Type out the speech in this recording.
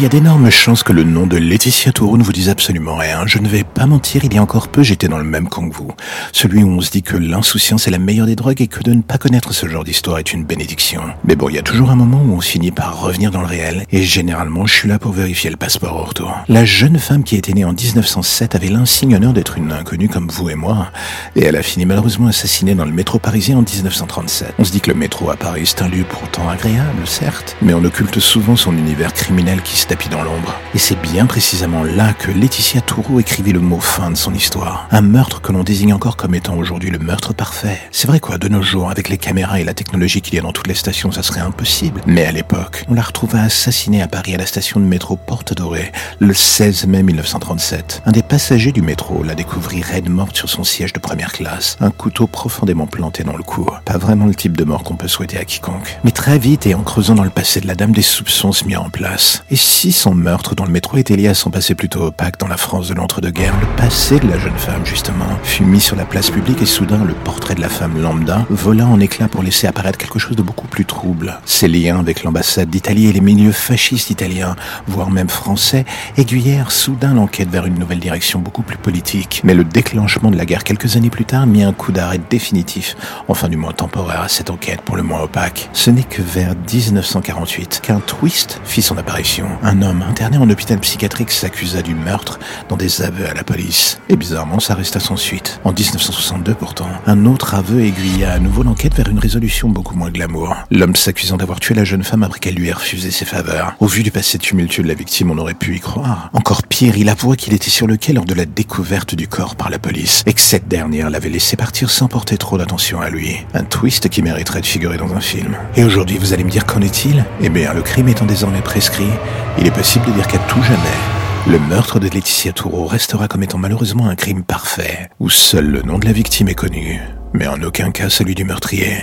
Il y a d'énormes chances que le nom de Laetitia Tourou ne vous dise absolument rien. Je ne vais pas mentir, il y a encore peu, j'étais dans le même camp que vous. Celui où on se dit que l'insouciance est la meilleure des drogues et que de ne pas connaître ce genre d'histoire est une bénédiction. Mais bon, il y a toujours un moment où on finit par revenir dans le réel, et généralement, je suis là pour vérifier le passeport au retour. La jeune femme qui était née en 1907 avait l'insigne honneur d'être une inconnue comme vous et moi, et elle a fini malheureusement assassinée dans le métro parisien en 1937. On se dit que le métro à Paris est un lieu pourtant agréable, certes, mais on occulte souvent son univers criminel qui se tapis dans l'ombre. Et c'est bien précisément là que Laetitia Tourou écrivit le mot fin de son histoire. Un meurtre que l'on désigne encore comme étant aujourd'hui le meurtre parfait. C'est vrai quoi, de nos jours, avec les caméras et la technologie qu'il y a dans toutes les stations, ça serait impossible. Mais à l'époque, on la retrouva assassinée à Paris à la station de métro Porte Dorée, le 16 mai 1937. Un des passagers du métro la découvrit raide morte sur son siège de première classe, un couteau profondément planté dans le cou. Pas vraiment le type de mort qu'on peut souhaiter à quiconque. Mais très vite, et en creusant dans le passé de la dame, des soupçons se mirent en place. Son meurtre dans le métro était lié à son passé plutôt opaque dans la France de l'entre-deux-guerres, le passé de la jeune femme, justement, fut mis sur la place publique et soudain le portrait de la femme lambda vola en éclats pour laisser apparaître quelque chose de beaucoup plus trouble. Ses liens avec l'ambassade d'Italie et les milieux fascistes italiens, voire même français, aiguillèrent soudain l'enquête vers une nouvelle direction beaucoup plus politique. Mais le déclenchement de la guerre quelques années plus tard mit un coup d'arrêt définitif, enfin du moins temporaire, à cette enquête pour le moins opaque. Ce n'est que vers 1948 qu'un twist fit son apparition. Un homme interné en hôpital psychiatrique s'accusa du meurtre dans des aveux à la police. Et bizarrement, ça resta sans suite. En 1962 pourtant, un autre aveu aiguilla à nouveau l'enquête vers une résolution beaucoup moins glamour. L'homme s'accusant d'avoir tué la jeune femme après qu'elle lui ait refusé ses faveurs. Au vu du passé tumultueux de la victime, on aurait pu y croire. Encore pire, il avoua qu'il était sur le quai lors de la découverte du corps par la police et que cette dernière l'avait laissé partir sans porter trop d'attention à lui. Un twist qui mériterait de figurer dans un film. Et aujourd'hui, vous allez me dire qu'en est-il? Eh bien, le crime étant désormais prescrit, il est possible de dire qu'à tout jamais, le meurtre de Laetitia Tourreau restera comme étant malheureusement un crime parfait, où seul le nom de la victime est connu, mais en aucun cas celui du meurtrier.